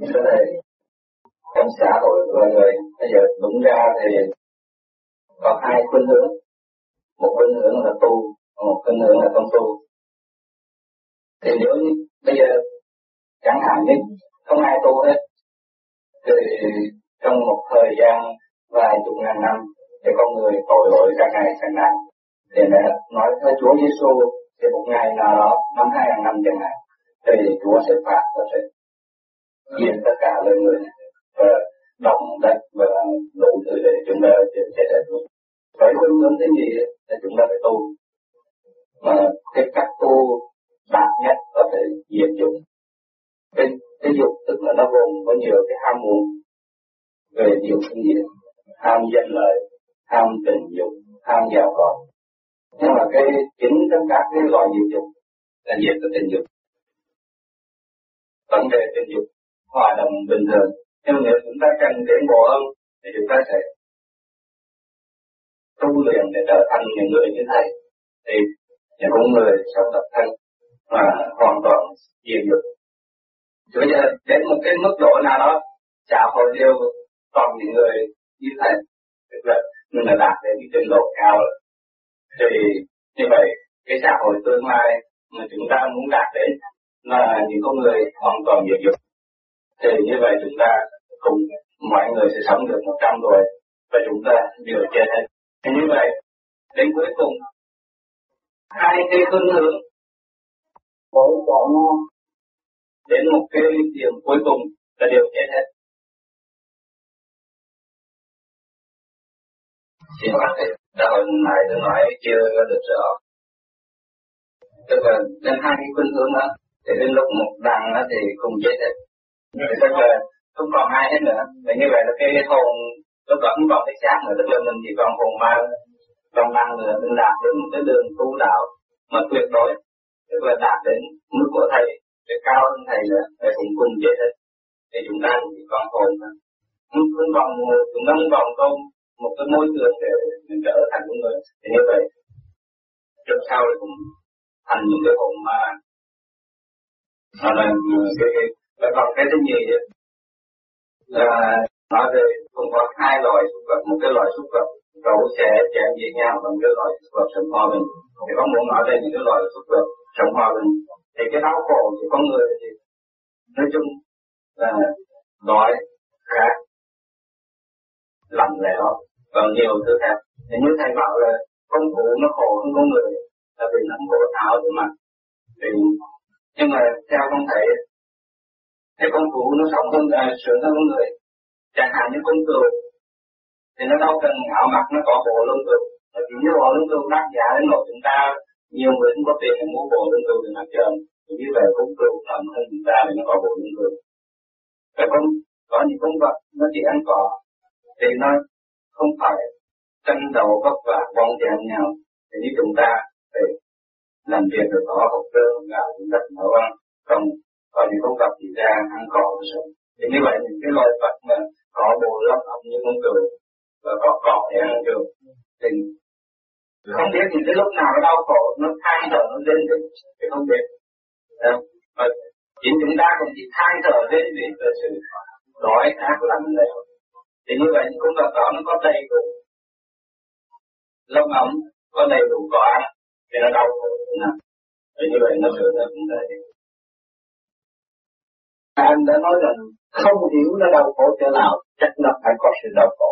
Thưa này trong xã hội của người bây giờ đúng ra thì có hai khuynh hướng. Một khuynh hướng là tu, một khuynh hướng là không tu. Thì nếu như bây giờ chẳng hạn như không ai tu hết, thì trong một thời gian vài chục ngàn năm thì con người tội lỗi càng ngày càng nặng. Thì đã nói với Chúa Giêsu thì một ngày nào đó năm hai ngàn năm chẳng hạn thì Chúa sẽ phạt và sẽ giết tất cả lên người và động đất và đủ thứ để chúng ta sẽ chết được phải hướng hướng cái gì là chúng ta phải tu. Mà cái cách tu đạt nhất có thể diệt dụng. Cái, cái dục tức là nó gồm có nhiều cái ham muốn về nhiều phương diện, ham danh lợi, ham tình dục, ham giàu có. Nhưng mà cái chính trong các cái loại diệt dục là diệt cái tình dục. Vấn đề tình dục hòa đồng bình thường. Nhưng nếu chúng ta cần đến bộ hơn thì chúng ta sẽ tu luyện để trở thành những người như thầy. Thì những con người sống tập thân mà hoàn toàn diệt dục. Bây giờ đến một cái mức độ nào đó, xã hội đều còn những người như thầy tức là mình mà đạt đến cái trình độ cao rồi. thì như vậy, cái xã hội tương lai mà chúng ta muốn đạt đến là những con người hoàn toàn diệt dục thì như vậy chúng ta cùng mọi người sẽ sống được một trăm rồi và chúng ta đều chết hết. Thì như vậy, đến cuối cùng, hai cái khuynh hướng mỗi chọn đến một cái điểm cuối cùng là đều chết hết. Xin bác thầy đã hồi này tôi nói chưa được rõ. Tức là đến hai cái khuynh hướng đó, thì đến lúc một đằng đó thì cùng chết hết tức là không còn ai hết nữa. Và như vậy là cái hồn lúc đó còn cái xác nữa. Tức là mình chỉ còn hồn ma, còn năng nữa. Mình đạt đến một cái đường tu đạo mà tuyệt đối. Tức là đạt đến mức của thầy. Để cao hơn thầy nữa, thầy cũng cùng chết hết. Thì chúng ta chỉ còn hồn mà. Không không còn, chúng ta không còn có một cái môi trường để mình trở thành một người. Thì như vậy, trước sau thì cũng thành những cái hồn ma. Mà là cái cái và còn cái thứ nhì là nói về cũng có hai loại súc vật. Một cái loại súc vật cậu sẽ chạm giết nhau bằng một cái loại súc vật sống hòa bình. Thì có muốn nói đây những cái loại súc vật sống hòa bình, thì cái đau khổ của con người thì nói chung là loại khác, lạnh lẽo và nhiều thứ khác. Thì như thầy bảo là công cụ nó khổ hơn con người, là vì nó khổ ảo thôi mà. Thì nhưng mà theo con thầy cái con cụ nó sống hơn à, sướng hơn người. Chẳng hạn như con cừu thì nó đâu cần ảo mặt nó có bộ lông cừu và chỉ như bộ lông cừu đắt giá đến nỗi chúng ta nhiều người cũng có tiền để mua bộ lông cừu để mặc trời thì như vậy con cừu thầm hơn chúng ta thì nó có bộ lông cừu và con có những con vật nó chỉ ăn cỏ thì nó không phải tranh đầu vất vả bon chen nhau. Thì như chúng ta thì làm việc được có học cơ là chúng ta nấu ăn không và những con vật thì ra ăn cỏ và sống thì như vậy những cái loài vật mà có bộ lông ẩm như con cừu và có cỏ để ăn được. Thì không biết thì cái lúc nào nó đau khổ nó than thở nó lên thì, thì không biết. Và chính chúng ta cũng chỉ than thở lên vì sự đói khát lắm lẽo thì như vậy những con vật đó nó có đầy đủ lông ẩm có đầy đủ cỏ ăn thì nó đau khổ thì như vậy nó sửa ra cũng đây anh đã nói rằng không hiểu nó đau khổ chỗ nào, chắc nó phải có sự đau khổ.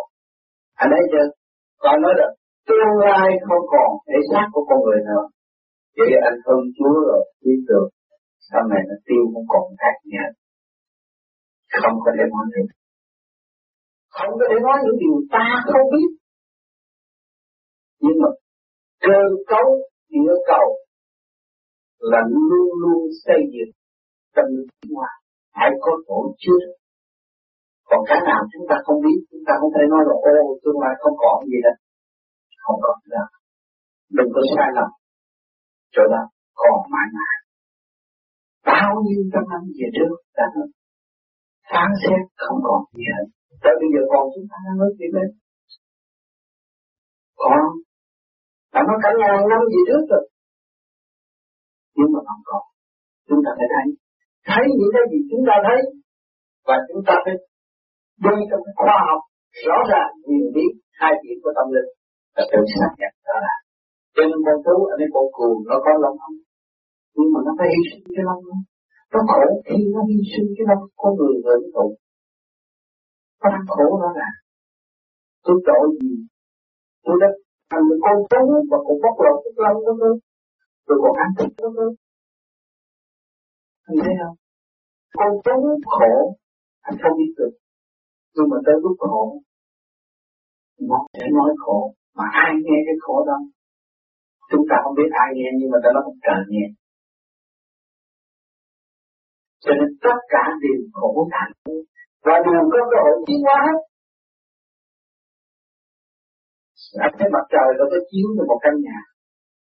Anh ấy chưa? Còn nói rằng tương lai không còn thể xác của con người nữa vậy anh thương Chúa rồi biết được sau này nó tiêu không còn khác nha không có thể nói được không có thể nói những điều ta không biết. Nhưng mà cơ cấu địa cầu là luôn luôn xây dựng tâm linh phải có tổ chức. Còn cái nào chúng ta không biết, chúng ta không thể nói là, ô, tương lai không còn gì đâu không còn đâu đừng có sai lầm. Chỗ đó còn mãi mãi. Bao nhiêu trăm năm về trước đã phán xét không còn gì hết. Tới bây giờ còn chúng ta nói chuyện đấy còn đã nói cả ngàn năm gì trước rồi. Nhưng mà không còn. Chúng ta phải thấy thấy những cái gì chúng ta thấy và chúng ta phải đi trong cái khoa học, rõ ràng nhìn biết hai chuyện của tâm linh. Và tự xác nhận đó là trên con thú anh ấy con cừu, nó có lòng không nhưng mà nó phải hy sinh cái lòng nó khổ khi nó hy sinh cái lòng có người hưởng thụ nó đang khổ đó là tôi tội gì? Tôi đã thành một con thú và cũng bóc lột cái lòng của tôi rồi còn ăn thịt của tôi anh thấy không? Con thú khổ, anh không biết được. Nhưng mà tới lúc khổ nó sẽ nói khổ, mà ai nghe cái khổ đó? Chúng ta không biết ai nghe, nhưng mà ta nói trời nghe. Cho nên tất cả đều khổ thành và đều có cơ hội tiến hóa hết. Anh thấy mặt trời nó có chiếu cho một căn nhà.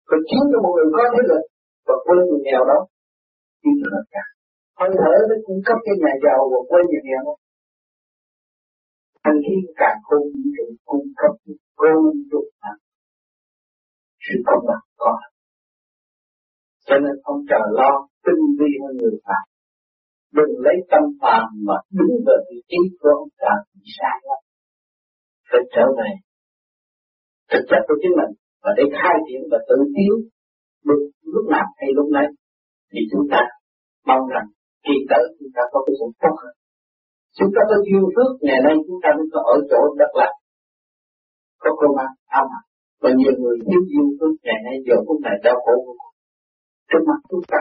Có chiếu cho một người có thế lực. Và quên người nghèo đó chiếu cho tất cả hơi thở nó cung cấp cho nhà giàu và quên nhà nghèo. Thành khi càng không vũ cung cấp vô dụng sự công bằng có cho nên ông trời lo tinh vi hơn người phạm. Đừng lấy tâm phàm mà đứng về vị trí của ông trời thì sai lắm. Phải trở về. Thực chất của chính mình. Và để khai triển và tự tiến được lúc nào hay lúc nấy thì chúng ta mong rằng khi tới chúng ta có cái sự tốt hơn. Chúng ta có duyên phước, ngày nay chúng ta mới có ở chỗ đất lạc có công an âm và nhiều người thiếu duyên phước, ngày nay giờ cũng này đau khổ trước mặt chúng ta.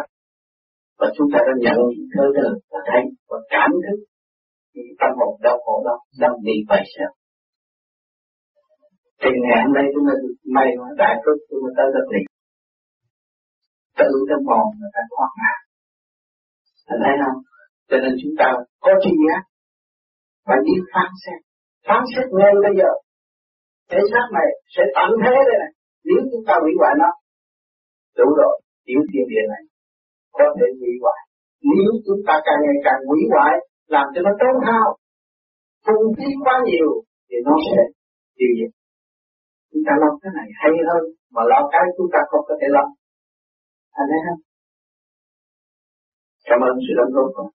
Và chúng ta đã nhận những thơ đời và thấy và cảm thức. Những tâm hồn đau khổ đó đang bị vậy sao thì ngày hôm nay chúng ta được may mà đại phước chúng ta tới đất liền tự trong hồn người ta thoát ra thấy không cho nên chúng ta có tri giác và biết phán xét. Phán xét ngay bây giờ. Thế xác này sẽ tận thế đây này. Nếu chúng ta hủy hoại nó, đủ rồi tiểu thiên địa này có thể hủy hoại. Nếu chúng ta càng ngày càng hủy hoại, làm cho nó tốn hao, phung phí quá nhiều, thì nó sẽ tiêu diệt. Chúng ta lo cái này hay hơn, mà lo cái chúng ta không có thể lo anh thấy không cảm ơn sự đóng góp của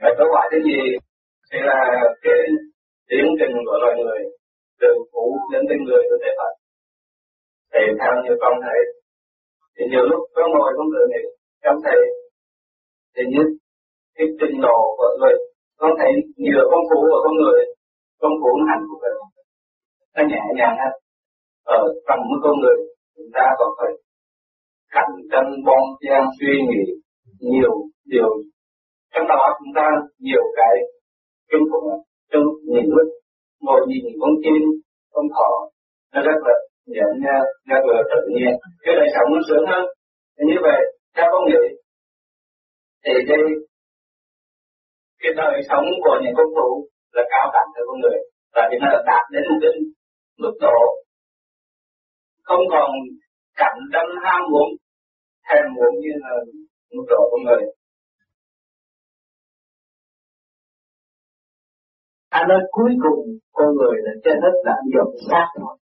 Phải có ngoại cái gì? Thì là cái tiến trình của loài người từ cũ đến tên người của thể Phật. Thì theo như con thấy, thì nhiều lúc có ngồi con tự nghĩ, cảm thấy thì như cái trình độ của người, con thấy nhiều con phụ của con người, trong phụ hành của mình, nó nhẹ nhàng hơn. Ờ, Ở trong một con người, chúng ta còn phải cạnh tranh bon chen suy nghĩ nhiều điều. Trong đó chúng ta nhiều cái kinh khủng trong nhìn lúc ngồi nhìn con chim con thỏ nó rất là nhẹ nhàng rất là tự nhiên. Cái đời sống nó sướng hơn. Thì như vậy theo con nghĩ thì đây cái đời sống của những công thú là cao đẳng hơn con người. Và thì nó đạt đến một cái mức độ không còn cạnh tranh ham muốn, thèm muốn như là mức độ của người. Anh nói cuối cùng con người là trên hết là anh dồn xác thôi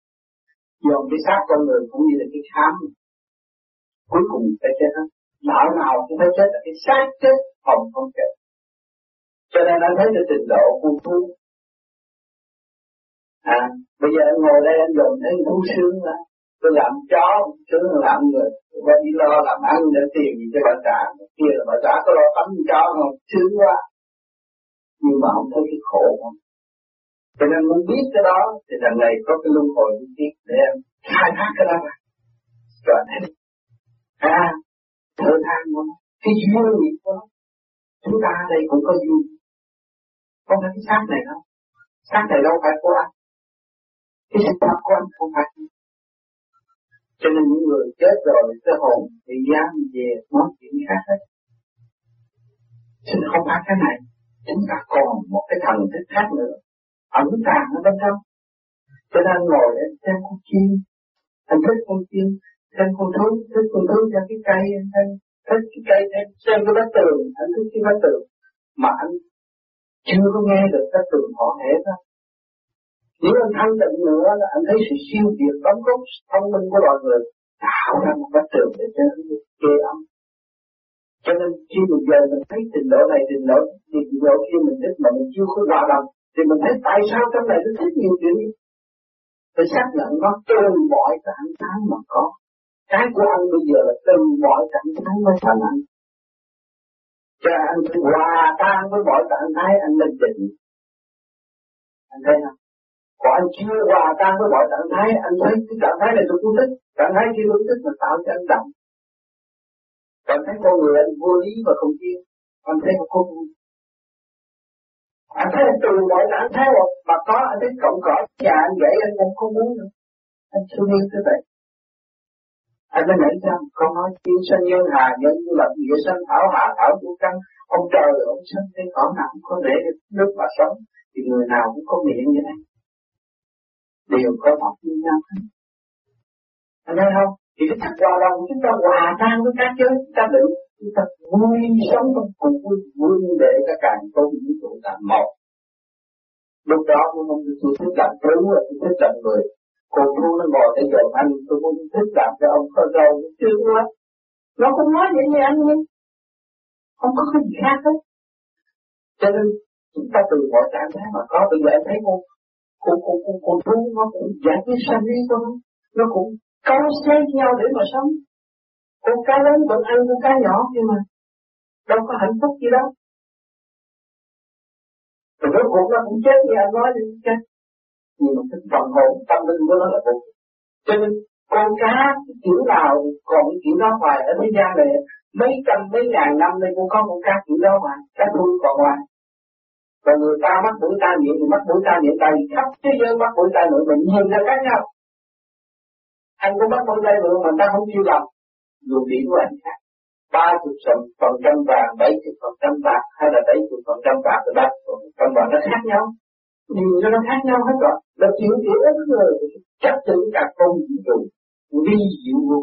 dồn cái xác con người cũng như là cái khám. Cuối cùng phải chết hết. Đạo nào cũng phải chết, là cái xác chết phòng không chết cho nên anh thấy cái trình độ của thú à bây giờ anh ngồi đây anh dồn thấy thú sướng là tôi làm chó, sướng làm người. Tôi đi lo làm ăn để tiền cho bà trả kia là bà trả có lo tắm chó không? Sướng quá. Nhưng mà không thấy cái khổ không? Cho nên muốn biết cái đó thì đằng này có cái luân hồi như biết để em khai thác cái đó. Rồi thấy. À thở than của nó cái duyên nghiệp của nó. Chúng ta đây cũng có duyên không phải cái xác này đâu xác này đâu phải của anh. Cái sự thật của anh không phải. Cho nên những người chết rồi, cái hồn, thì dám về nói chuyện khác hết. Cho nên không phải cái này. Chúng ta còn một cái thần thức khác nữa. Ẩn tàng ở bên trong. Cho nên ngồi để xem con chim. Anh thích con chim. Xem con thú. Thích con thú xem cái cây anh thấy. Thích cái cây em xem cái bát tường. Anh thích cái bát tường. Mà anh chưa có nghe được các tường họ hệ đó. Nếu anh thanh tịnh nữa là anh thấy sự siêu việt đóng góp thông minh của loài người tạo ra một cái trường để cho nó kê âm cho nên khi mình giờ mình thấy trình độ này, trình độ trình độ kia mình thích mà mình chưa có hòa đồng, thì mình thấy tại sao trong này nó thích nhiều chuyện phải xác nhận nó từ mọi trạng thái mà có. Cái của anh bây giờ là từ mọi trạng thái mới thành anh cho anh phải hòa tan với mọi trạng thái anh lên định. Anh thấy không? Còn anh chưa hòa tan với mọi trạng thái, anh thấy cái trạng thái này tôi không thích trạng thái kia tôi thích mà tạo cho anh động. Cảm thấy con người anh vô lý và không tiên Anh thấy không không Anh thấy từ mọi trạng thái một mà có, anh thấy cộng cỏ, nhà anh vậy anh cũng không muốn nữa. Anh thương yêu thế vậy. Anh mới nảy ra con nói thiên sanh nhân hà nhân là địa sanh thảo hà, thảo vũ căn. Ông trời, ông sanh cái cỏ nào cũng có để nước mà sống, Thì người nào cũng có miệng như này Đều có học như nhau Anh thấy không? thì cái thật hòa đồng, chúng ta hòa tan với các giới, chúng ta được. Chúng ta vui sống trong cùng vui vui để các càng tôn vũ trụ thành một. Lúc đó tôi không tôi thích làm thứ tôi thích làm người còn cô nó ngồi để dọn anh tôi muốn thích làm cho ông có râu chưa quá. Nó không nói vậy như anh nhưng không có cái gì khác hết. Cho nên chúng ta từ mọi trạng thái mà có bây giờ em thấy không? Cô, cô, cô, cô, thú nó cũng giải quyết sanh lý của nó. Nó cũng câu xé nhau để mà sống. Con cá lớn vẫn ăn con cá nhỏ nhưng mà đâu có hạnh phúc gì đâu. Rồi cuối cùng nó cũng chết như anh nói thì chết nhưng mà cái phần hồn tâm linh của nó là vô cho nên, con cá kiểu nào còn cái kiểu đó hoài ở thế gian này. Mấy trăm, mấy ngàn năm nay cũng có con cá kiểu đó hoài, cá thui còn hoài. Và người ta mắc mũi ta niệm, thì mắc mũi ta niệm, tại vì khắp thế giới mắc mũi ta niệm, mình nhìn ra khác nhau. Anh có mắc mũi tay nữa mà ta không chịu làm. Luồng điển của anh khác. Ba chục phần trăm vàng, bảy chục phần trăm bạc, hay là bảy chục phần trăm bạc, rồi ba phần trăm vàng nó khác nhau nhìn cho nó khác nhau hết rồi là chịu chịu ít người chắc chắn cả công vũ trụ vi diệu vô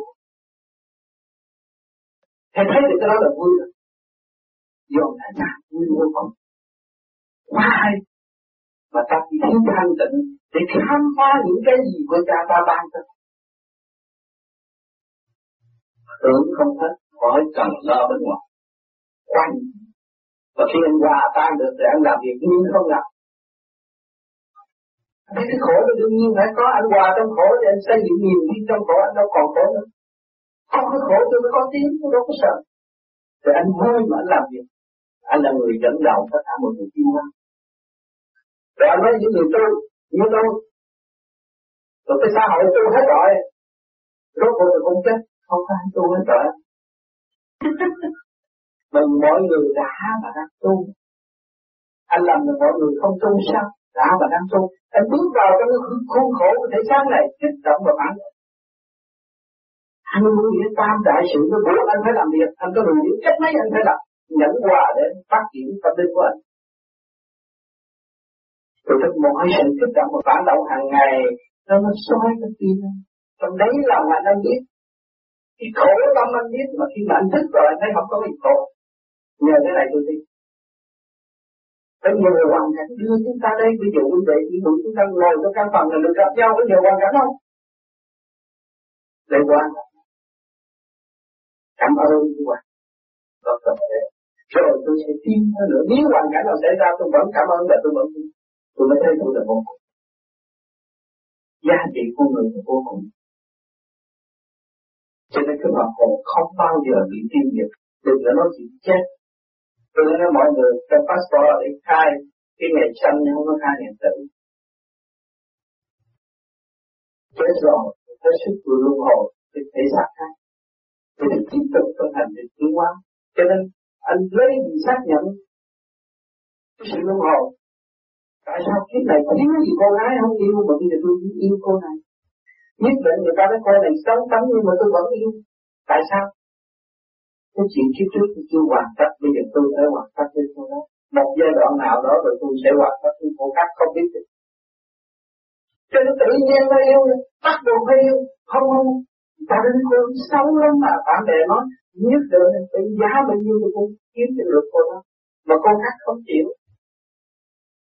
thầy thấy được cái đó là vui rồi. Dồn thầy ra vui vô cùng quá hay. Mà ta chỉ thiếu thanh tịnh để khám phá những cái gì của cha ta ban cho. Tưởng không hết, khỏi cần lo bên ngoài. Quanh. Và khi anh hòa tan được thì anh làm việc, nhưng không làm. Thế cái khổ thì đương nhiên phải có anh hòa trong khổ thì anh xây dựng nhiều đi trong khổ anh đâu còn khổ nữa. Không có khổ tôi mới có tiếng, tôi đâu có sợ. Thì anh vui mà anh làm việc. Anh là người dẫn đầu tất cả mọi người tiên hóa. Rồi anh nói những người tu, như tôi. Rồi cái xã hội tu hết rồi. Rốt cuộc thì cũng chết không có ai tu hết rồi mình mọi người đã mà đang tu anh làm được mọi người không tu sao đã và đang tu. Anh bước vào trong cái khuôn khổ của thể xác này, kích động và phản anh muốn nghĩa tam đại sự với bố anh phải làm việc. Anh có đủ những cách mấy anh phải làm. Nhẫn hòa để phát triển tâm linh của anh. Rồi trong mọi sự kích động và phản động hàng ngày. Nó nó soi cái tim trong đấy là anh anh biết. Cái khổ tâm anh biết mà khi mà anh thức rồi, anh thấy không có gì khổ. Nhờ cái này tôi tin Bây giờ hoàn cảnh đưa chúng ta đây, Ví dụ như vậy chỉ muốn chúng ta ngồi trong căn phòng là được gặp nhau Có nhiều hoàn cảnh không? Để quan Cảm ơn các bạn Có tập thế Rồi, tôi sẽ tin hơn nữa. Nếu hoàn cảnh nào xảy ra, tôi vẫn cảm ơn và tôi vẫn tin. Tôi mới thấy tôi là vô cùng. Giá trị của người là vô cùng. Cho nên cái mặt hồn không bao giờ bị tiêu diệt. Đừng có nói chuyện chết tôi nói mọi người cho passport để khai cái ngày sanh nhưng không có khai ngày tử. Chết rồi tới sức của luân hồi thì thể xác khác. Thì được tiếp tục tu hành được tiến hóa. Cho nên, anh lấy gì xác nhận cái sự luân hồi? Tại sao kiếp này thiếu gì con gái không? Yêu mà bây giờ tôi yêu cô này. Nhất định người ta nói con này xấu tánh nhưng mà tôi vẫn yêu. Tại sao? Cái chuyện kiếp trước tôi chưa hoàn tất, bây giờ tôi phải hoàn tất với cô đó một giai đoạn nào đó rồi tôi sẽ hoàn tất với cô khác không biết được. Cho nên tự nhiên nó yêu, bắt đầu phải yêu. Không không. Ta đến con xấu lắm mà bạn bè nói, nhất định tự giá bao nhiêu tôi cũng kiếm cho được cô đó. Mà con khác không chịu.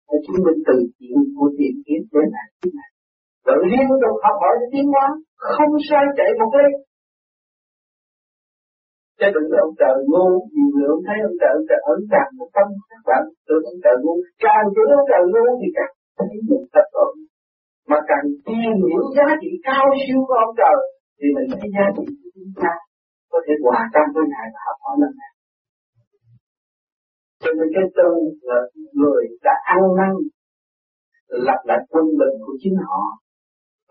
Thì chúng mình từ chịu của tiền kiếm đến này. Tự liên tục học hỏi để tiến hóa Không sai chạy một cái chứ đừng có ông trời ngu, nhiều người ông thấy ông trời ông trời ẩn tàng một tâm các bạn tưởng ông trời ngu càng tưởng ông trời ngu thì càng thấy mình thật ổn. mà càng tìm hiểu giá trị cao siêu của ông trời thì mình thấy giá trị của chúng ta có thể hòa tan với ngài và học hỏi lần này cho nên cái tư là người đã ăn năn, lập lại quân bình của chính họ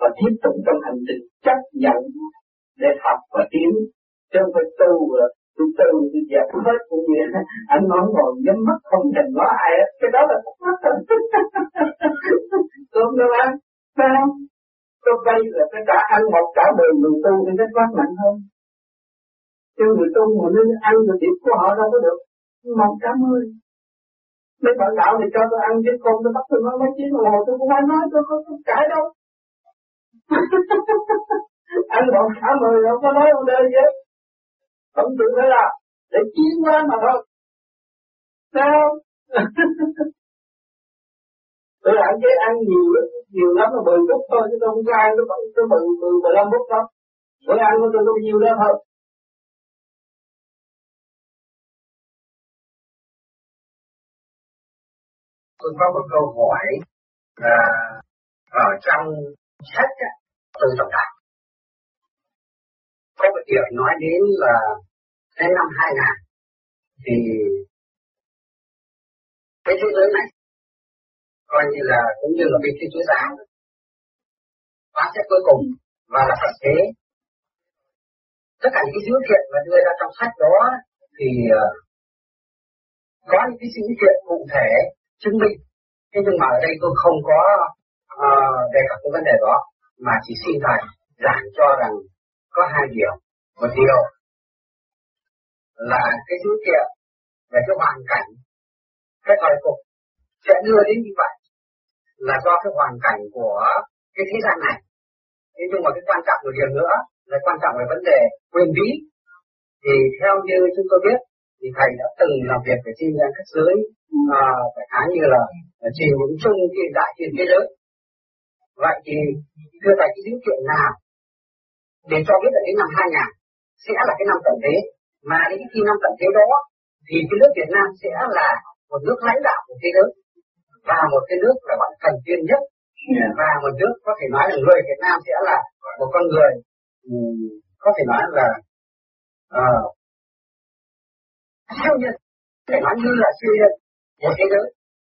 và tiếp tục trong hành trình chấp nhận để học và tiến chứ không phải tu rồi, tôi tu tôi dẹp hết cũng như anh nói ngồi nhắm mắt không thèm nói ai hết. Cái đó là thắc mắc rồi đúng đâu anh? Sao tôi vay là phải cả ăn một cả mười người tu thì nó quá mạnh hơn chứ người tu mà nên ăn được điểm của họ đâu có được. Một cả mười mấy bạn đạo thì cho tôi ăn chứ con tôi bắt tôi nói mấy tiếng đồng hồ tôi không ai nói tôi không không cãi đâu. Ăn một cả mười không có nói ông đời vậy không tự phải làm để tiến qua mà thôi. Sao? Tôi hạn chế ăn nhiều nhiều lắm là mười phút thôi, chứ tôi không có ăn tôi bận tôi mười mười mười lăm phút đâu bữa ăn của tôi tôi nhiều đó thôi. Tôi có một câu hỏi là ở trong sách tôi tổng đọc có một điều nói đến là đến năm 2000 thì cái thế giới này coi như là cũng như là bên thiên giới giáo phán xét cuối cùng và là thật thế tất cả những cái dữ kiện mà đưa ra trong sách đó thì ờ, có những cái dữ kiện cụ thể chứng minh. Thế nhưng mà ở đây tôi không có uh, đề cập cái vấn đề đó mà chỉ xin thầy giảng cho rằng có hai điều. Một điều là cái dữ kiện về cái hoàn cảnh cái thời cục sẽ đưa đến như vậy là do cái hoàn cảnh của cái thế gian này. Thế nhưng mà cái quan trọng một điều nữa là quan trọng về vấn đề quyền bí. Thì theo như chúng tôi biết thì thầy đã từng làm việc với trên các giới à, phải khá như là truyền những chung hiện đại trên thế giới. Vậy thì thưa thầy cái dữ kiện nào để cho biết là đến năm 2000 sẽ là cái năm tận thế. Mà đến khi năm tận thế đó thì cái nước Việt Nam sẽ là một nước lãnh đạo của thế giới. Và một cái nước là gọi thần tiên nhất. Yeah. và một nước có thể nói là người Việt Nam sẽ là một con người um, có thể nói là uh, siêu nhân thể nói như là siêu nhân của thế giới.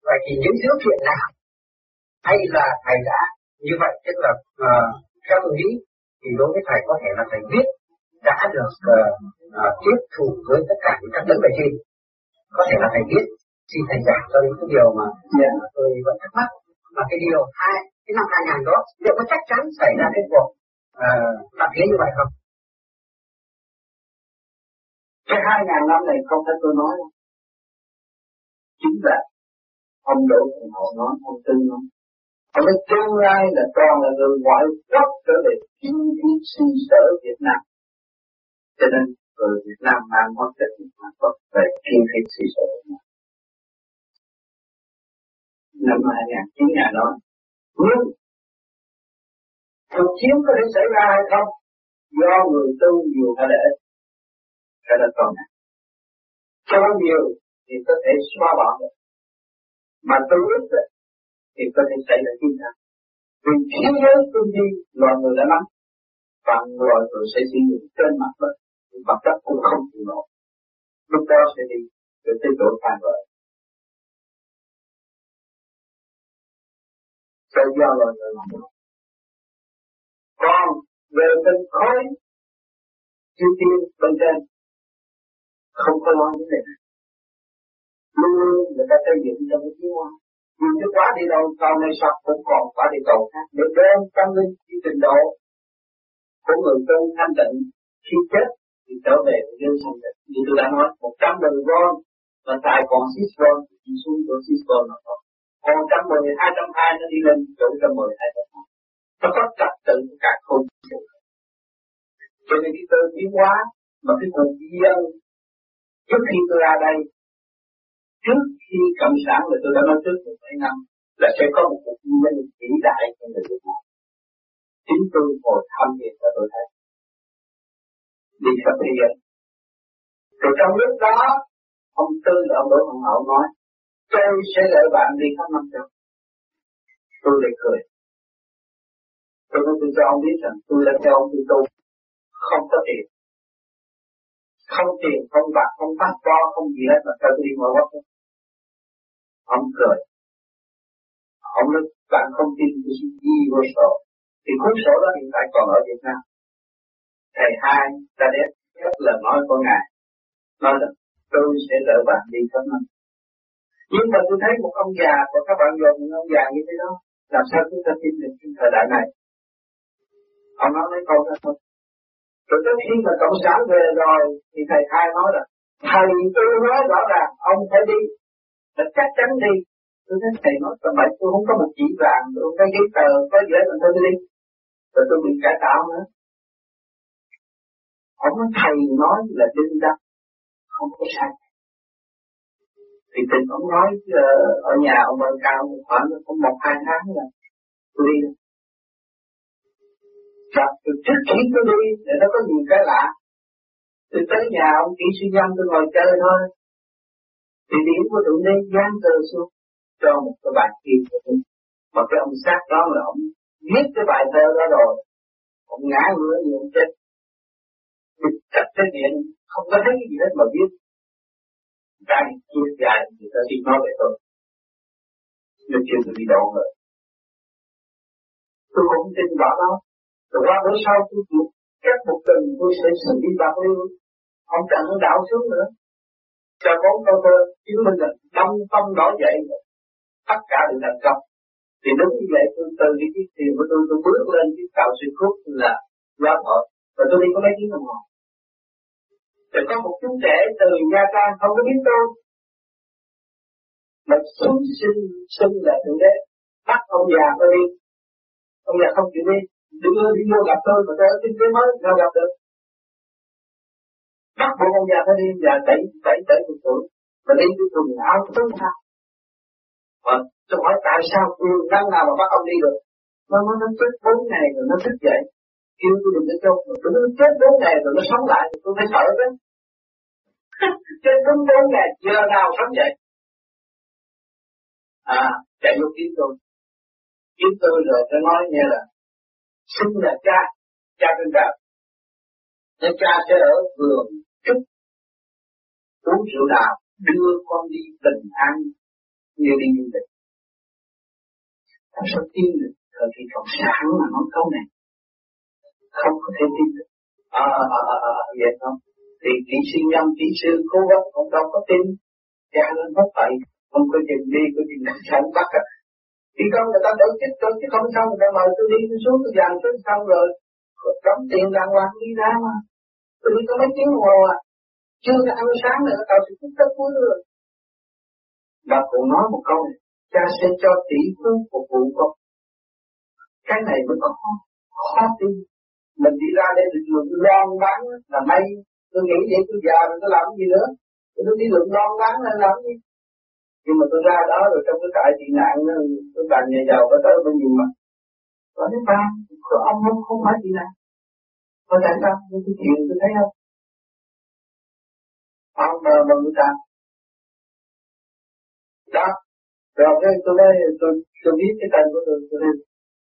Vậy thì những dữ kiện nào hay là thầy đã như vậy tức là uh, theo tôi nghĩ đối với thầy có thể là thầy biết đã được uh, uh, tiếp thu với tất cả những các vấn đề trên có thể là thầy biết xin thầy giảng cho những cái điều mà yeah. Dạ. tôi vẫn thắc mắc và cái điều hai cái năm 2000 đó liệu có chắc chắn xảy ra cái cuộc uh, thế như vậy không? Cái hai ngàn năm này không phải tôi nói đâu. Chính là ông Đỗ Thành Hậu nói, ông Tư nói còn cái tương lai là toàn là người ngoại quốc trở về chính thức sinh sở Việt Nam. Cho nên người Việt Nam mang mất trách nhiệm ngoại quốc về chính thức sinh sở Việt Nam. Năm 2009 nhà nói, nhưng cuộc chiến có thể xảy ra hay không? Do người tu nhiều hay là ít? Cái đó còn Cho nhiều thì có thể xóa bỏ được. Mà tu ít thì có thể xảy ra chiến thắng. Vì thiếu giới tương duy loài người đã nắm và loài người sẽ sử dụng trên mặt đất mặt đất cũng không chịu nổi. Lúc đó sẽ đi được tới chỗ tàn vỡ. Sẽ do loài người làm được. Còn về bên khối chư tiên bên trên, không có lo vấn đề này. Luôn luôn người ta xây dựng trong cái tiến hoa nhưng cái quá đi đâu, sau này sắp cũng còn quá đi cầu khác. Để đem tâm linh cái trình độ của người tu thanh tịnh, khi chết thì trở về với dương thanh tịnh như tôi đã nói, một trăm mười ron và tài còn six ron thì chỉ xuống của six ron mà thôi. Còn trăm mười, hai trăm hai nó đi lên, chỗ trăm mười, hai trăm hai. Nó có trật tự cả khung cho nên cái tôi tiến hóa mà cái cuộc dân trước khi tôi ra đây trước khi cộng sản là tôi đã nói trước một mấy năm là sẽ có một cuộc minh nhân vĩ đại trong người Việt Nam. Chính tôi ngồi thăm dự và tôi thấy. Đi sắp thế giới. Rồi trong lúc đó, ông tư là ông đỗ Hồng hậu nói, tôi sẽ đợi bạn đi khắp năm châu. Tôi lại cười. Tôi nói, tôi cho ông biết rằng tôi đã theo ông đi tu. Không có tiền. Không tiền, không bạc, không phát to, không gì hết mà sao tôi đi ngồi quốc ông cười ông nói, bạn không tin tôi sẽ ghi vô sổ. Thì cuốn sổ đó hiện tại còn ở Việt Nam. Thầy hai ta đến rất là nói của ngài. Nói là, tôi sẽ đỡ bạn đi khắp năm nhưng mà tôi thấy một ông già và các bạn dùng một ông già như thế đó, làm sao chúng ta tin được trong thời đại này? Ông nói mấy câu đó thôi. Rồi tới khi mà cộng sản về rồi, thì thầy hai nói là, thầy tôi nói rõ ràng, ông phải đi là chắc chắn đi. Tôi thấy thầy nói là vậy tôi không có một chỉ vàng, tôi không có giấy tờ, có gì hết tôi đi. Rồi tôi bị cải tạo nữa. Ông có thầy nói là đinh đắc không có sai. Thì tình ông nói ờ, ở nhà ông bên cao khoảng cũng một, hai tháng là tôi đi và trước khi tôi đi để nó có gì cái lạ. Tôi tới nhà ông kỹ sư nhân tôi ngồi chơi thôi thì điểm của tụi đây dán tờ xuống cho một cái bài kia của tụi, mà cái ông sát đó là ông viết cái bài thơ đó rồi. Ông ngã ngửa như ông chết. Bịt chặt cái điện không có thấy cái gì hết mà viết. Ra đi chia dài người ta xin nói về tôi nhưng chưa được đi đâu rồi tôi cũng tin vào đó rồi qua bữa sau tôi chịu chắc một tuần tôi sẽ xử lý bạc liêu ông trận đạo xuống nữa cho vốn câu thơ chứng minh là tâm tâm nổi dậy, tất cả đều thành công. Thì đúng như vậy, tôi từ cái chiếc thuyền của tôi tôi bước lên chiếc tàu xuyên khúc là loa thọ và tôi đi có mấy tiếng đồng hồ. Thì có một chú trẻ từ Nha Trang, không có biết tôi. Mà xuống sinh sinh là thượng đế. Bắt ông già tôi đi. Ông già không chịu đi. Đừng đi vô gặp tôi mà tôi ở trên thế mới, sao gặp được? Bắt buộc ông già phải đi già bảy bảy bảy chục tuổi mà đi cái quần áo tốt sao mà tôi hỏi tại sao tôi đang nào mà bắt ông đi được? Nó nó nó chết bốn ngày rồi nó thức dậy. Kêu tôi đừng có chôn tôi nó chết bốn ngày rồi nó sống lại thì tôi phải sợ đấy chết đúng bốn ngày giờ nào sống dậy? À chạy vô kiếm tôi. Kiếm tôi rồi tôi nói nghe là xin là cha cha trên trời nên cha sẽ ở vườn trúc uống rượu đào đưa con đi bình an như đi du lịch. Làm sao tin được ờ, thời kỳ cộng sản mà nói câu này. Không có thể tin được. À, à, à, à, vậy không? Thì kỹ sư nhân kỹ sư cố gắng không đâu có tin. Cha lên mất vậy không có chừng đi có chừng sẵn bắt à khi con người ta tổ chức tôi chứ không xong người ta mời tôi đi tôi xuống tôi dàn tôi xong rồi đóng tiền đàng hoàng đi ra mà. Tôi đi có mấy tiếng hồ à. Chưa có ăn sáng nữa, tao sẽ thích tất cuối rồi. Bà cụ nói một câu này, cha sẽ cho tỷ phú phục vụ con. Cái này mới có khó khó tin. Mình đi ra đây được lượng loan bán là may. Tôi nghĩ vậy, tôi già rồi, tôi làm gì nữa? Tôi đi lượng loan bán là làm gì? Nhưng mà tôi ra đó rồi, trong cái trại tị nạn tôi bàn nhà giàu có tới, tôi nhìn mà có nói ba ông không không phải tị nạn có tại sao những cái chuyện tôi thấy không? Ông mờ mà người ta. Đó. Rồi cái tôi nói, tôi tôi biết cái tên của tôi tôi nói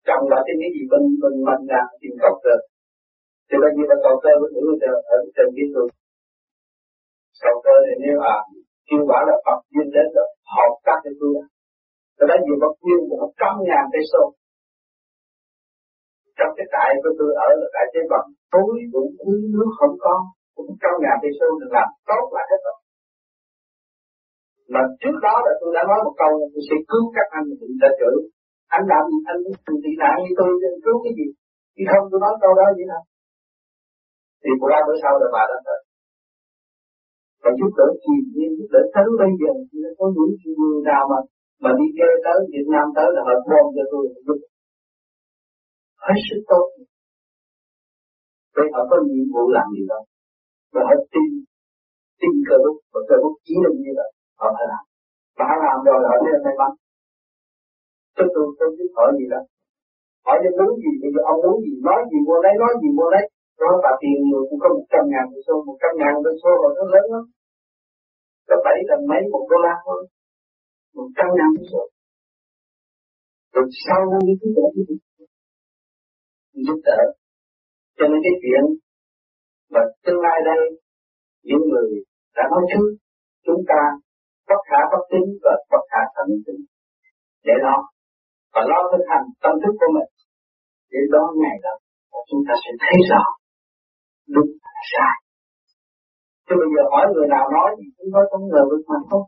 chồng là cái gì mình mình mình là tìm cầu cơ. Thì bây giờ cầu cơ với nữ ở trên cái tôi cầu cơ thì nếu à kêu quả là Phật duyên đến rồi học các cái tôi. Rồi đó nhiều Phật duyên một trăm ngàn cây số trong cái trại của tôi ở là trại chế bằng tối cũng quý nước không có, cũng trong nhà cây sâu được làm tốt là hết rồi. Mà trước đó là tôi đã nói một câu là tôi sẽ cứu các anh bị đã chửi anh làm gì anh thành tị nạn như tôi cứu cái gì? Thì không, tôi nói câu đó vậy nào. Thì qua bữa sau là bà đã tới. Và giúp đỡ chị nhiên giúp đỡ tới bây giờ. Có những người nào mà mà đi chơi tới Việt Nam tới là họ bom cho tôi giúp hết sức tốt. Vậy họ có nhiệm vụ làm gì đó và họ tin tin cơ đúc và cơ đúc chỉ là như vậy. Họ phải làm. Và họ làm rồi, họ thấy may mắn tôi tôi tôi biết hỏi gì đó. Hỏi cho muốn gì, bây giờ ông muốn gì, nói gì mua đấy nói gì mua đấy nói bà tiền nhiều cũng có một trăm ngàn peso số một trăm ngàn peso số rồi nó lớn lắm. Có bảy lần mấy, một đô la thôi. Một trăm ngàn peso số. Rồi sau nó đi giúp giúp đỡ cho nên cái chuyện và tương lai đây những người đã nói trước, chúng ta bất khả bất tính và bất khả thành tính để lo và lo thực hành tâm thức của mình để đó ngày đó chúng ta sẽ thấy rõ đúng là sai. Chứ bây giờ hỏi người nào nói thì cũng nói không ngờ được mà không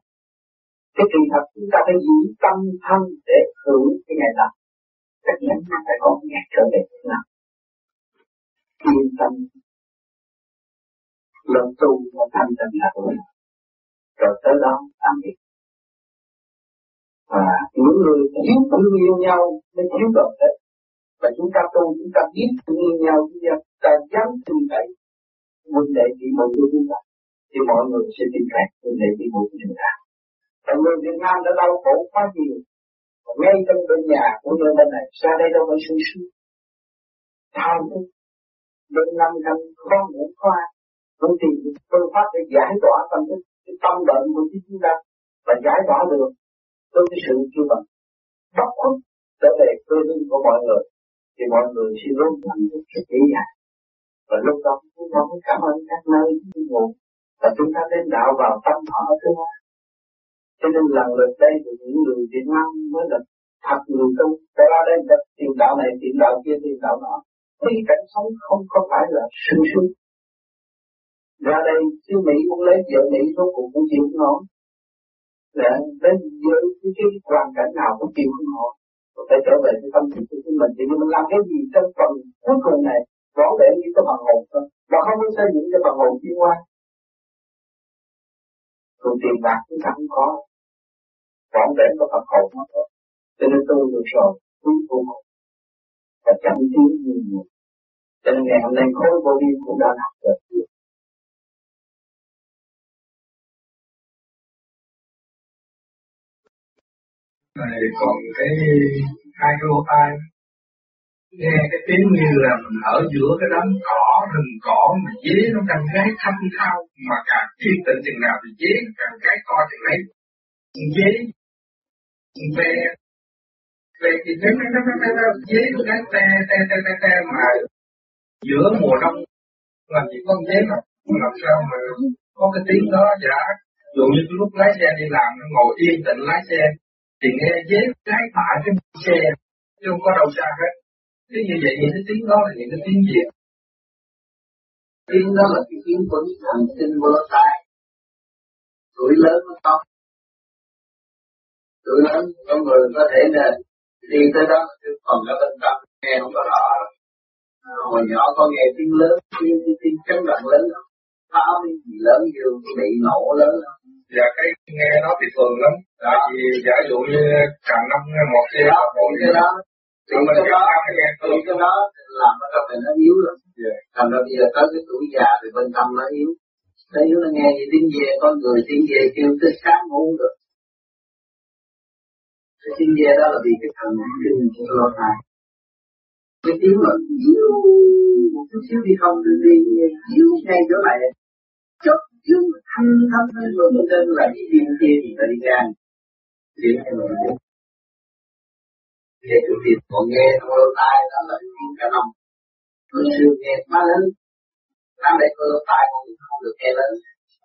cái kỳ thật chúng ta phải giữ tâm thân để hưởng cái ngày đó tất nhiên ta phải có ngày trở về thế nào yên tâm. Lần tu và thanh tịnh là rồi rồi tới đó, tạm biệt. Và những người thiếu thương yêu nhau mới thiếu đoàn kết và chúng ta tu, chúng ta biết thương yêu nhau, chúng ta dám tin cậy huynh đệ chị muội của chúng ta. Thì mọi người sẽ tin cậy, huynh đệ chị muội của chúng ta. Và người Việt Nam đã đau khổ quá nhiều ngay trong bên nhà của người bên này ra đây đâu phải sung sướng. Tham thức bên năm năm khó ngủ khoa, cũng tìm phương pháp để giải tỏa tâm thức, cái tâm bệnh của chúng ta, và giải tỏa được với cái sự kêu bằng bất khuất trở về cơ hương của mọi người. Thì mọi người sẽ luôn nhận được cái kỹ giải và lúc đó, chúng ta mới cảm ơn các nơi những nguồn và chúng ta nên đạo vào tâm họ ở thứ hai cho nên lần lượt đây thì những người Việt Nam mới là thật người tu để ra đây đã tìm đạo này tìm đạo kia tìm đạo nọ. Thì cảnh sống không có phải là sung sướng. Ra đây chứ Mỹ cũng lấy vợ Mỹ số cuộc cũng chịu không nổi. Đến với cái, cái hoàn cảnh nào cũng chịu không nổi. Phải trở về cái tâm thức của mình. Thì mình làm cái gì trong phần cuối cùng này rõ để như cái bằng hồn thôi. Mà không có xây dựng cái bằng hồn chuyên qua còn tiền bạc chúng ta không có rõ ràng có Phật hồn mà thôi. Cho nên tôi được rồi quý vô cùng và chậm tiến nhiều nhiều. Cho nên ngày hôm nay khối vô vi cũng đã học được này, còn cái hai cái lỗ tai. Nghe cái tiếng như là mình ở giữa cái đám cỏ, rừng cỏ mà dế nó càng gáy thâm thao, mà càng yên tĩnh chừng nào thì dế càng gáy co chừng lấy dế về về thì thế nó nó nó nó dế nó gáy te te te te te mà giữa mùa đông làm gì có dế mà làm sao mà có cái tiếng đó giả. Dụ như lúc lái xe đi làm nó ngồi yên tĩnh lái xe, thì nghe dế cái tại cái xe, chứ không có đâu xa hết. Thế như vậy những cái tiếng đó là những cái tiếng gì? Tiếng đó là cái tiếng của thần kinh vô tai tuổi lớn nó không tuổi lớn con người có thể là đi tới đó phần ở bên trong nghe không có rõ hồi nhỏ có nghe tiếng lớn tiếng tiếng, tiếng chấn động lớn pháo gì lớn như bị nổ lớn và cái nghe nó thì thường lắm. Tại vì giả dụ như cả năm một xe một cái đó. thì mình cái đó từ cái đó làm nó trong mình nó yếu rồi thành ra bây giờ tới cái tuổi già thì bên tâm nó yếu. Nó yếu nó nghe gì tiếng về con người tiếng về kêu tới sáng ngủ được cái tiếng về đó là vì cái thần kinh của lo thai. Cái tiếng mà yếu một chút xíu đi không đi đi yếu ngay chỗ này. Chút yếu thanh thanh lên rồi mình lên là cái tiền tiên thì ta đi ra tiếng cho mình biết để tụi tiền còn nghe trong lỗ tai đó là tiếng cả năm tôi chưa nghe quá lớn. Đang để lỗ tai cũng không được nghe lớn.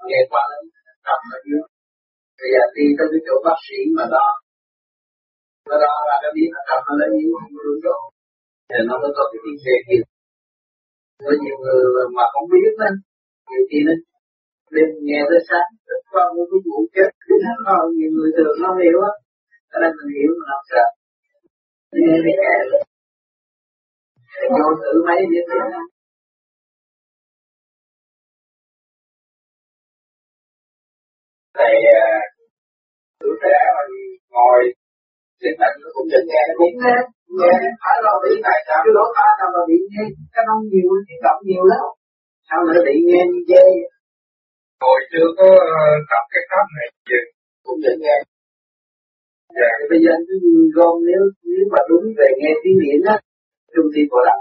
Nghe quá lớn tâm là yếu bây giờ đi tới cái chỗ bác sĩ mà đó nó đó là cái biết là tâm nó lấy yếu không được đâu thì nó mới có cái tiếng về kia có nhiều người mà không biết á, nhiều khi nó đêm nghe tới sáng qua một cái vụ chết. Nó nhiều người thường nó hiểu á. Cho nên mình hiểu mình không sợ nghe thì nghe vô thử mấy biết thế thầy tuổi trẻ mà ngồi trên bệnh nó cũng được nghe cũng nghe nghe. Phải lo bị tại sao. Cái lỗ tai nào mà bị nghe cái nông nhiều cái động nhiều lắm. Sao lại bị nghe như dê hồi chưa có ờ, tập cái pháp này gì cũng được nghe. Dạ. Bây giờ cứ gom nếu nếu mà đúng về nghe tiếng điển á trung tim bộ đậm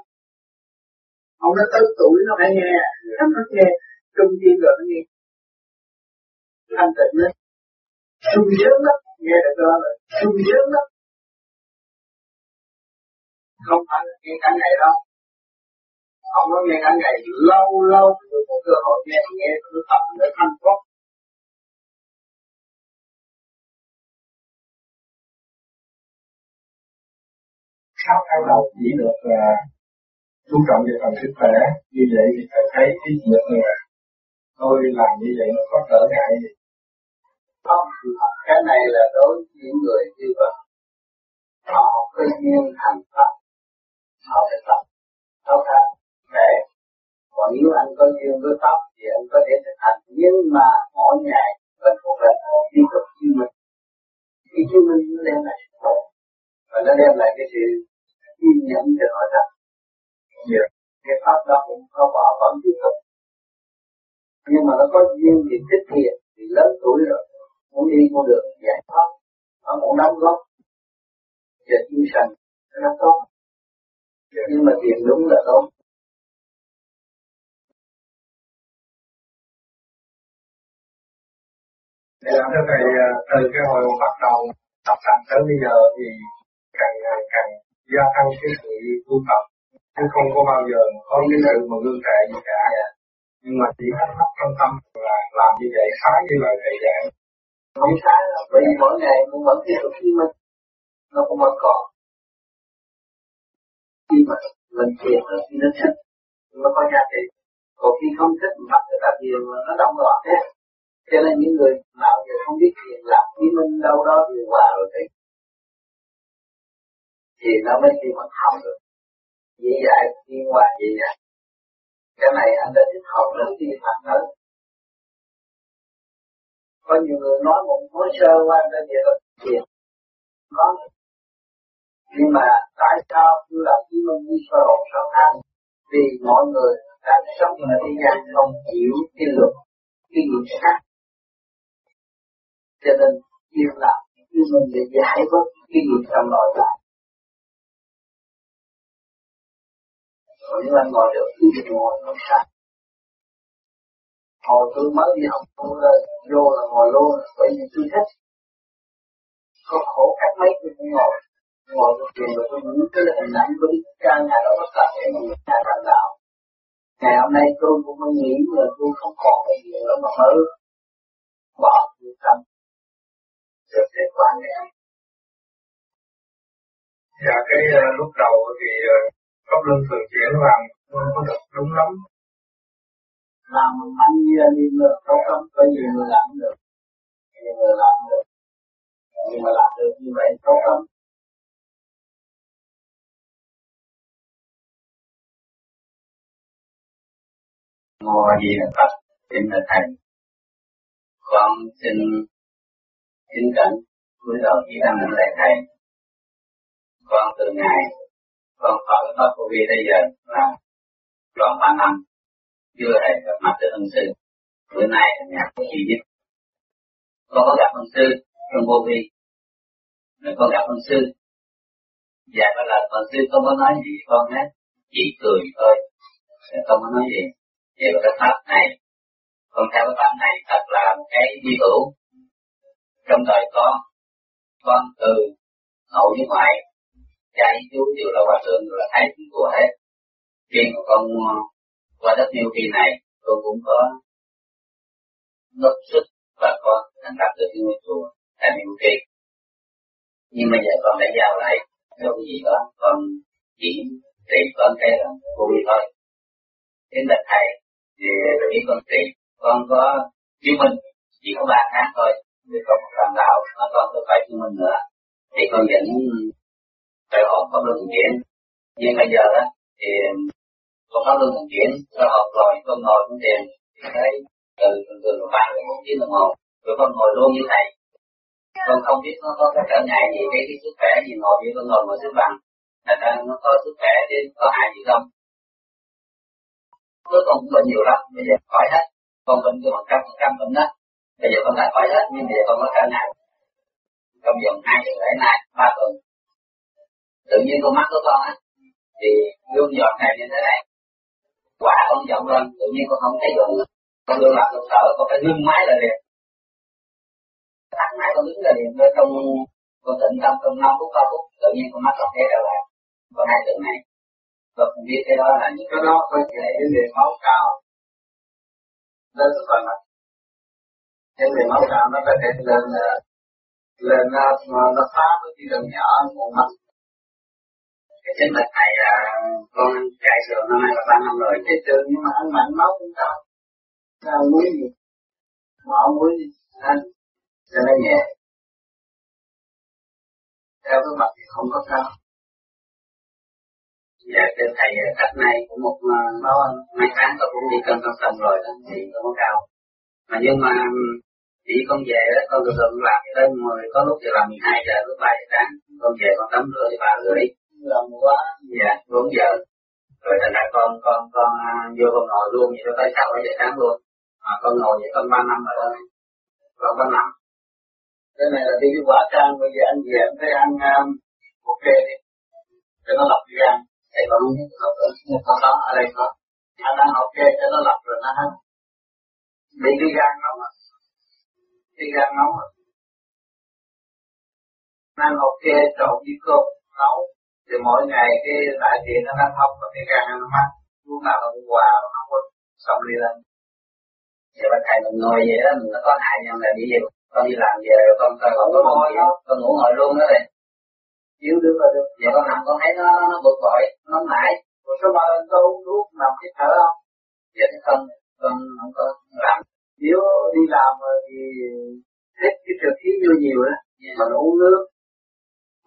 ông nó tới tuổi nó phải nghe. Nó phải nghe trung tim rồi nó nghe. Thanh tịnh lên sung sướng lắm, nghe được đó là sung sướng lắm. Không phải là nghe cả ngày đâu. Không có nghe cả ngày lâu lâu được có cơ hội nghe nghe tôi tập để thanh thoát sáu tháng đầu chỉ được là chú trọng về phần sức khỏe. Như vậy thì phải thấy cái việc là tôi làm như vậy nó có trở ngại gì? Không cái này là đối với những người như vậy. Họ có duyên thành pháp họ phải tập. Tốt ra để còn nếu anh có duyên với pháp thì anh có thể thực hành. Nhưng mà mỗi ngày vẫn còn là tiếp tục chứng minh khi chứng minh nó đem lại sự khỏe và nó đem lại cái sự kiên nhẫn cho họ rằng yeah. cái pháp đó cũng có bỏ vẫn tiếp tục nhưng mà nó có duyên thì thích thiện thì lớn tuổi rồi muốn đi con được giải thoát nó muốn đóng góp về tinh thần rất tốt. Nhưng mà tiền đúng là tốt. Dạ, thưa thầy, à, từ cái hồi bắt đầu tập thành tới bây giờ thì càng ngày càng gia tăng cái sự tu tập. Chứ không có bao giờ có cái sự mà gương trệ gì cả. Nhưng mà chỉ thắc mắc trong tâm là làm như vậy khá như lời thầy dạy không sai đâu bởi vì mỗi ngày mình vẫn tiếp tục khi mình. Nó cũng vẫn còn. Khi mà mình thiền rồi khi nó thích nó có giá trị. Còn khi không thích bắt người ta thiền nó động loạn hết. Cho nên những người nào giờ không biết thiền, làm khi mình đâu đó điều hòa rồi thì thì nó mới đi mà không được. Dễ dãi thiên qua dễ dãi. Cái này anh đã thích học rất đi phạt nữa có nhiều người nói một nói sơ qua ra về là thiền có nhưng mà tại sao tôi làm chứng minh đi sơ hồn sơ tháng vì mọi người đang sống ở thế gian không chịu cái luật, cái nghiệp khác. Cho nên yêu làm chứng minh để giải bớt cái nghiệp trong nội tại. Nhưng mà ngồi được, thì ngồi không sao hồi tôi mới đi học tôi ờ, vô là ngồi luôn bởi vì tôi thích. Có khổ cách mấy tôi cũng ngồi ngồi được tiền rồi tôi những cái hình ảnh của đức cha nhà đó có tập để mà người ta thành đạo. Ngày hôm nay tôi cũng mới nghĩ là tôi không còn cái gì nữa mà mới. Bỏ tôi tâm được kết quả này Dạ cái uh, lúc đầu thì uh, pháp luân thường chuyển làm không có được đúng lắm làm anh như anh đi được tốt không có gì mà làm được. Nhiều người làm được nhưng mà làm được như vậy tốt không ngồi gì là Phật xin là thầy con xin kính cẩn cúi đầu chỉ đang đăng lại thầy. Con từ ngày con phật Phật của vi bây giờ là tròn ba năm chưa hề gặp mặt được ân sư. Bữa nay là nhà của duy nhất con có gặp ân sư trong vô vi rồi con gặp ân sư. Và có là ân sư không có nói gì con hết chỉ cười thôi. Dạ, không có nói gì? Về cái pháp này. Con theo cái pháp này thật là cái di hữu. Trong đời con con từ hậu với ngoại cha chú đều là hòa thượng là thầy của hết. Riêng của con qua đất nhiều kỳ này, tôi cũng có góp sức và có thành lập được cái ngôi chùa tại nhiều kỳ nhưng bây giờ con đã giao lại không gì đó con chỉ trị con cái là vui thôi. Đến là thầy, thì khi con trị con có chứng minh chỉ có ba tháng thôi vì con một làm đạo nó còn tôi phải chứng minh nữa. Thì con vẫn phải học có luân thường chuyển nhưng bây giờ đó, thì con pháp luân thường chuyển nó học rồi con ngồi cũng tiền thấy từ thường thường ba đến một tiếng đồng hồ rồi con ngồi luôn như thầy con không biết nó có cái trở ngại gì cái cái sức khỏe gì ngồi như con ngồi ngồi xếp bằng là nó có sức khỏe thì có hại gì không cuối cùng bệnh nhiều lắm, bây giờ khỏi hết. Con bệnh từ một trăm phần trăm bệnh đó. Bây giờ con đã khỏi hết, nhưng bây giờ con có trở ngại. Trong vòng hai tuần lễ nay, ba tuần. Tự nhiên con mắt của con á, thì gương giọt này như thế này quả con vọng lên tự nhiên con không thấy được con đường làm được sợ con phải ngưng máy lại liền tắt máy con đứng là liền với trong con tịnh tâm, trong năm phút, ba phút, tự nhiên con mắt con thấy trở lại. Con hai tượng này. Và cũng biết cái đó là những cái đó có thể đến về máu cao. Lên sức là mạnh. Cái về máu cao nó có thể lên ờ, lên nó nó phá với cái đường nhỏ của mắt cái chính là thầy là con chạy sườn năm nay là ba năm rồi. Chạy sườn nhưng mà anh mạnh, máu cũng cao sao muối gì? Mỏ muối gì? Anh cho nó nhẹ theo cái mặt thì không có cao dạ thưa thầy cách này cũng một à, máu mấy tháng tôi cũng đi cân cân tầm rồi đó thì không có cao. Mà nhưng mà chỉ con về đó, con thường làm tới mười, có lúc thì làm 12 giờ, lúc 3 giờ sáng con về con tắm rửa thì ba rưỡi làm quá dạ bốn giờ. Rồi thành ra con con con à, vô con ngồi luôn vậy cho tới sáu giờ sáng luôn. Mà con ngồi vậy con ba năm rồi đó. Con ba nằm cái này là đi cái quả trang bây giờ anh về anh thấy ăn um, ok đi. Cho nó lập gan thầy con không biết học đó ở đây có. Anh ăn ok cho nó lập rồi nó hết bị cái gan nóng đi cái gan nóng á. Ăn ok trộn với cơm nấu thì mỗi ngày cái đại tiền nó đang hấp và cái gan nó mát lúc nào nó cũng hòa nó có xong đi lên. Giờ bên thầy mình ngồi vậy đó mình có hại nhau là đi về con đi làm về rồi con con có ngồi đó con ngủ ngồi luôn đó này chiếu được là được. Giờ con nằm con thấy nó nó bực bội nó mãi rồi số mà tôi uống thuốc nằm hít thở không? Giờ thì không con không có làm nếu đi làm thì hết cái trượt khí vô nhiều đó yeah. mà uống nước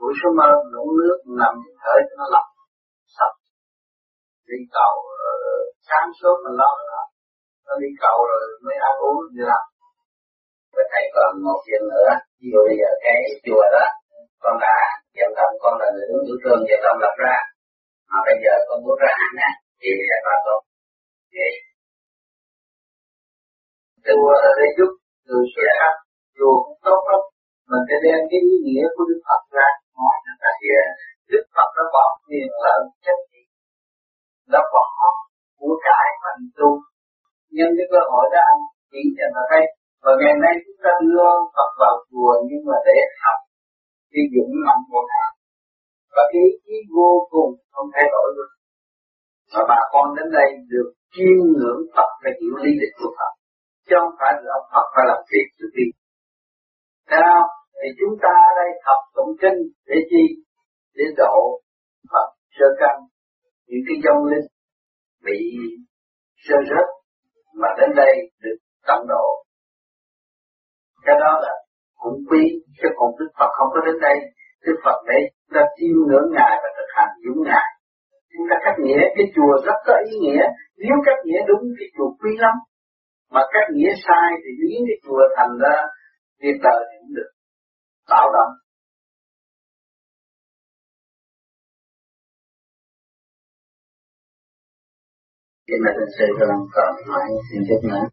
buổi số mơ mình nước nằm thở cho nó lọc sạch. Đi cầu ờ, sáng sớm mình lo nó nó đi cầu rồi mới ăn uống như làm và thầy còn một chuyện nữa. Ví dụ bây giờ cái chùa đó, con đã dân tâm con là người đứng chủ trương dân tâm lập ra. Mà bây giờ con muốn ra hẳn á, thì sẽ bà con. Thì chùa là để giúp từ sẽ khác chùa cũng tốt lắm. Mình sẽ đem cái ý nghĩa của Đức Phật ra mọi người ta hiểu Đức Phật đã bỏ quyền lợi chân gì đã bỏ của cải thành tu. Nhân cái cơ hội đó anh chỉ cho nó thấy và ngày nay chúng ta đưa Phật vào chùa nhưng mà để học cái dũng mạnh của Ngài. Và cái ý chí vô cùng không thay đổi được và bà con đến đây được chiêm ngưỡng Phật và hiểu lý lịch của Phật. Chứ không phải là Phật phải làm việc tự đi Thấy không? Thì chúng ta ở đây học tụng kinh để chi? Để độ Phật sơ căn những cái dông linh bị sơ rớt mà đến đây được tận độ. Cái đó là cũng quý, chứ còn Đức Phật không có đến đây. Đức Phật để ta chiêm ngưỡng Ngài và thực hành dũng Ngài. Chúng ta cắt nghĩa, cái chùa rất có ý nghĩa. Nếu cắt nghĩa đúng thì chùa quý lắm. Mà cắt nghĩa sai thì biến cái chùa thành ra việc đời thì cũng được. Tạo động. Thì mà thật sự con còn hỏi xin chút nữa.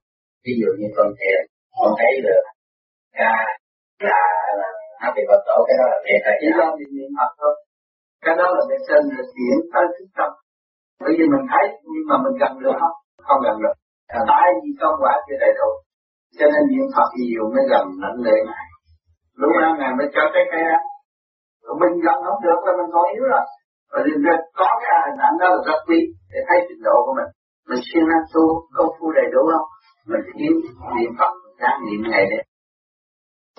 Ví dụ như con thiệt, con thấy được ca là nó bị bật tổ cái đó là thiệt là Chỉ lo bị niệm Phật thôi. Cái đó là để trên là chuyển tới thức tâm. Bởi vì mình thấy nhưng mà mình gần được không? Không gần được. À. Tại vì công quả chưa đầy đủ. Cho nên niệm Phật nhiều mới gần lãnh lệ Ngài. Lúc nào Ngài mới cho cái cái đó. Mình gần không được là mình còn yếu rồi. Và nên có cái hình ảnh đó là rất quý để thấy trình độ của mình. Mình siêng năng tu, công phu đầy đủ không? Mình thiếu niệm Phật đang niệm ngày đấy.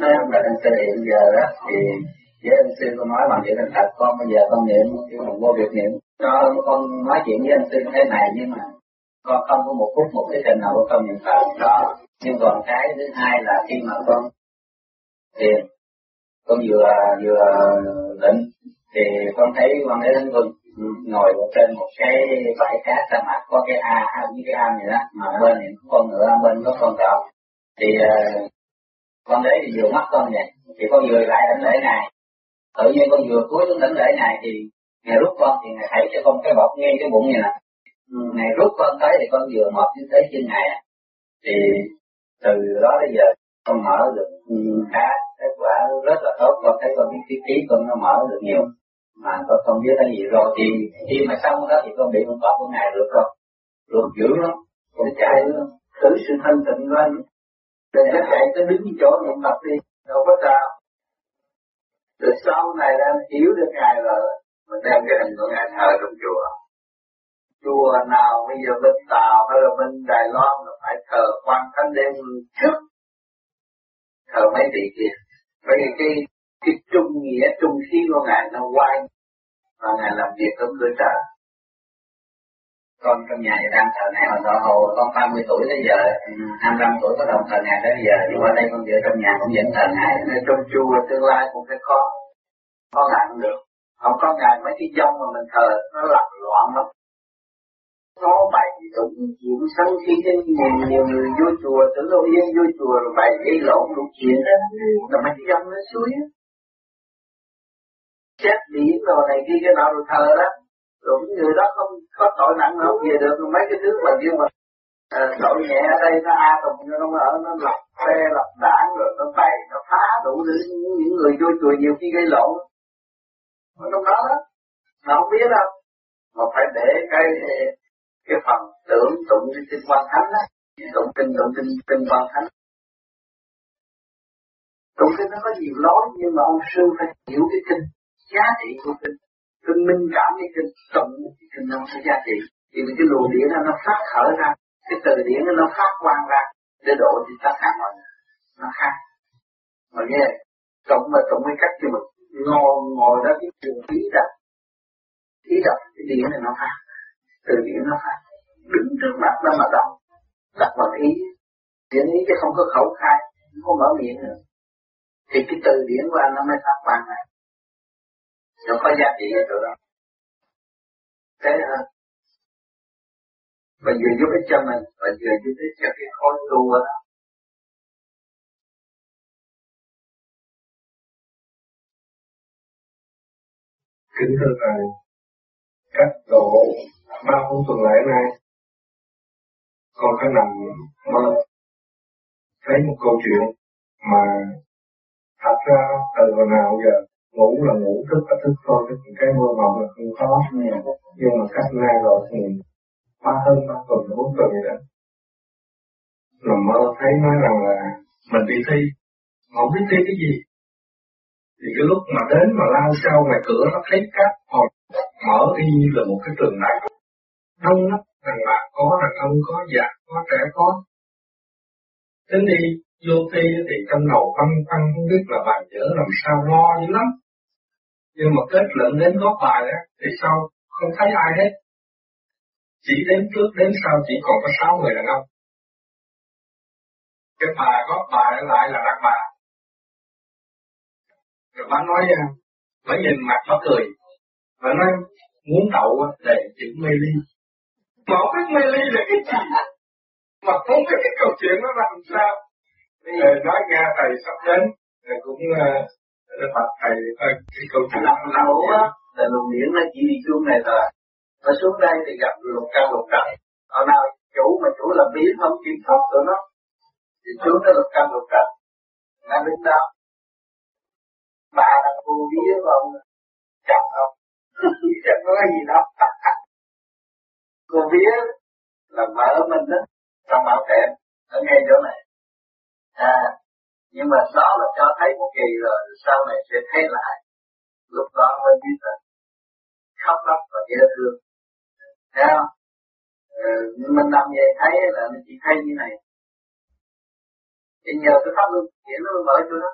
Nên là anh sư hiện giờ đó, thì với anh sư con nói bằng chuyện thành thật con bây giờ con niệm kiểu mình vô việc niệm cho con nói chuyện với anh sư thế này, nhưng mà con không có một phút, một cái trình nào của con niệm phật đó nhưng còn cái thứ hai là khi mà con thiền con vừa vừa định thì con thấy con thấy thánh quân ngồi ở trên một cái bãi cát sa mạc có cái a như cái am gì đó mà bên thì có con ngựa bên có con cọp. Thì uh, con đấy thì vừa mắt con vậy thì con vừa lại đánh lễ này tự nhiên con vừa cúi xuống đánh lễ này thì ngày rút con thì ngày thấy cho con cái bọc ngay cái bụng như này ngày rút con tới thì con vừa mọt như tới chân này thì từ đó đến giờ con mở được ừ, khá kết quả rất là tốt con thấy con cái khí khí con nó mở được nhiều. Mà con không biết cái gì rồi thì khi mà xong đó thì con bị con cọp của ngài được con luật dữ lắm. Còn chạy thử sự thanh tịnh anh. Đừng có chạy tới đứng chỗ niệm tập đi. Đâu có sao. Rồi sau này là hiểu được ngài rồi mình đem cái hình của ngài thờ trong chùa. Chùa nào bây giờ bên tàu hay là bên đài loan là phải thờ quan thánh đêm trước. Thờ mấy vị kia vì cái cái trung nghĩa trung khí của ngài nó quay và ngài làm việc trong cửa trời. Con trong nhà đang thờ ngài hồi đó hồi con 30 tuổi tới giờ 25 tuổi có đồng thờ ngài tới giờ. Nhưng mà đây con vợ trong nhà cũng vẫn thờ ngài. Nên trong chùa tương lai cũng phải có có ngài cũng được. Không có ngài mấy cái dông mà mình thờ nó làm loạn lắm nó bài tụng chuyện sân khi trên nhiều, nhiều người vô chùa tưởng đâu yên vô chùa rồi bài gây lộn đủ chuyện đó. Là mấy cái dòng nó suối á. Chết điển rồi này kia cái nào rồi thờ đó. Rồi người đó không có tội nặng nó về được mấy cái thứ mà nhưng mà à, tội nhẹ ở đây nó a tùng nó không ở nó lập xe lập đảng rồi nó bày nó phá đủ thứ những người vô chùa nhiều khi gây lộn. Nó không đó đó nó không biết đâu. Mà phải để cái cái phần tưởng tụng kinh quan thánh đó. Tụng kinh tụng kinh kinh quan thánh. Tụng kinh nó có nhiều lối, nhưng mà ông sư phải hiểu cái kinh, giá trị của kinh. Kinh minh cảm cái kinh tụng cái kinh nó có giá trị. Thì cái luồng điển nó nó phát khởi ra, cái từ điển nó phát quang ra, để độ thì tất cả mọi người. Nó khác. Mà nghe tụng mà tụng cái cách như mình, ngồi ngồi đó cái trường ý đó ý đó cái điển này nó phát từ điển nó phải đứng trước mặt nó mà đọc. Đặt vào ý. Điển ý chứ không có khẩu khai, không có mở miệng nữa. Thì cái từ điển của anh nó mới phát quang này. Nó có giá trị ở chỗ đó thế hả? Và vừa giúp ích cho mình, và vừa giúp ích cho cái khối tu ở đó kính thưa thầy cách độ ba hôm tuần lễ nay con có nằm mơ thấy một câu chuyện mà thật ra từ hồi nào giờ ngủ là ngủ thức là thức thôi cái cái mơ mộng là không có. Nhưng mà cách nay rồi thì ba hơn ba tuần bốn tuần vậy đó. Nằm mơ thấy nói rằng là mình đi thi không biết thi cái gì. Thì cái lúc mà đến mà lao sau ngoài cửa nó thấy các hộp mở y như là một cái trường đại đông lắm, thằng bà có, thằng ông có già có, trẻ có. Tính đi vô thi thì trong đầu văn văn không biết là bài dở làm sao lo dữ lắm. Nhưng mà kết luận đến góp bài á, thì sau không thấy ai hết. Chỉ đến trước đến sau chỉ còn có sáu người đàn ông. Cái bà góp bài lại là đặt bà. Rồi bà nói bà nhìn mặt bà cười. Bà nói, muốn đậu để chữ mê ly không biết mê ly là cái gì? Mà không biết cái câu chuyện nó làm sao? Rồi nói nghe thầy sắp đến cũng uh, phật thầy uh, cái câu chuyện làm lẩu á là luồng điển nó chỉ đi xuống này thôi. Nó xuống đây thì gặp lục căn lục trần ở nào chủ mà chủ làm biến không kiểm soát tụi nó. Thì xuống tới lục căn lục trần nó đứng đó bà là cô vía không chồng không chẳng có gì đâu cô biết là vợ mình đó trong bảo kèm ở ngay chỗ này. À nhưng mà đó là cho thấy một kỳ rồi sau này sẽ thấy lại. Lúc đó mới biết là khóc lóc và dễ thương. Thấy không? Ừ, mình làm về thấy là mình chỉ thấy như này. Thì nhờ cái pháp luân chuyển nó mở cho nó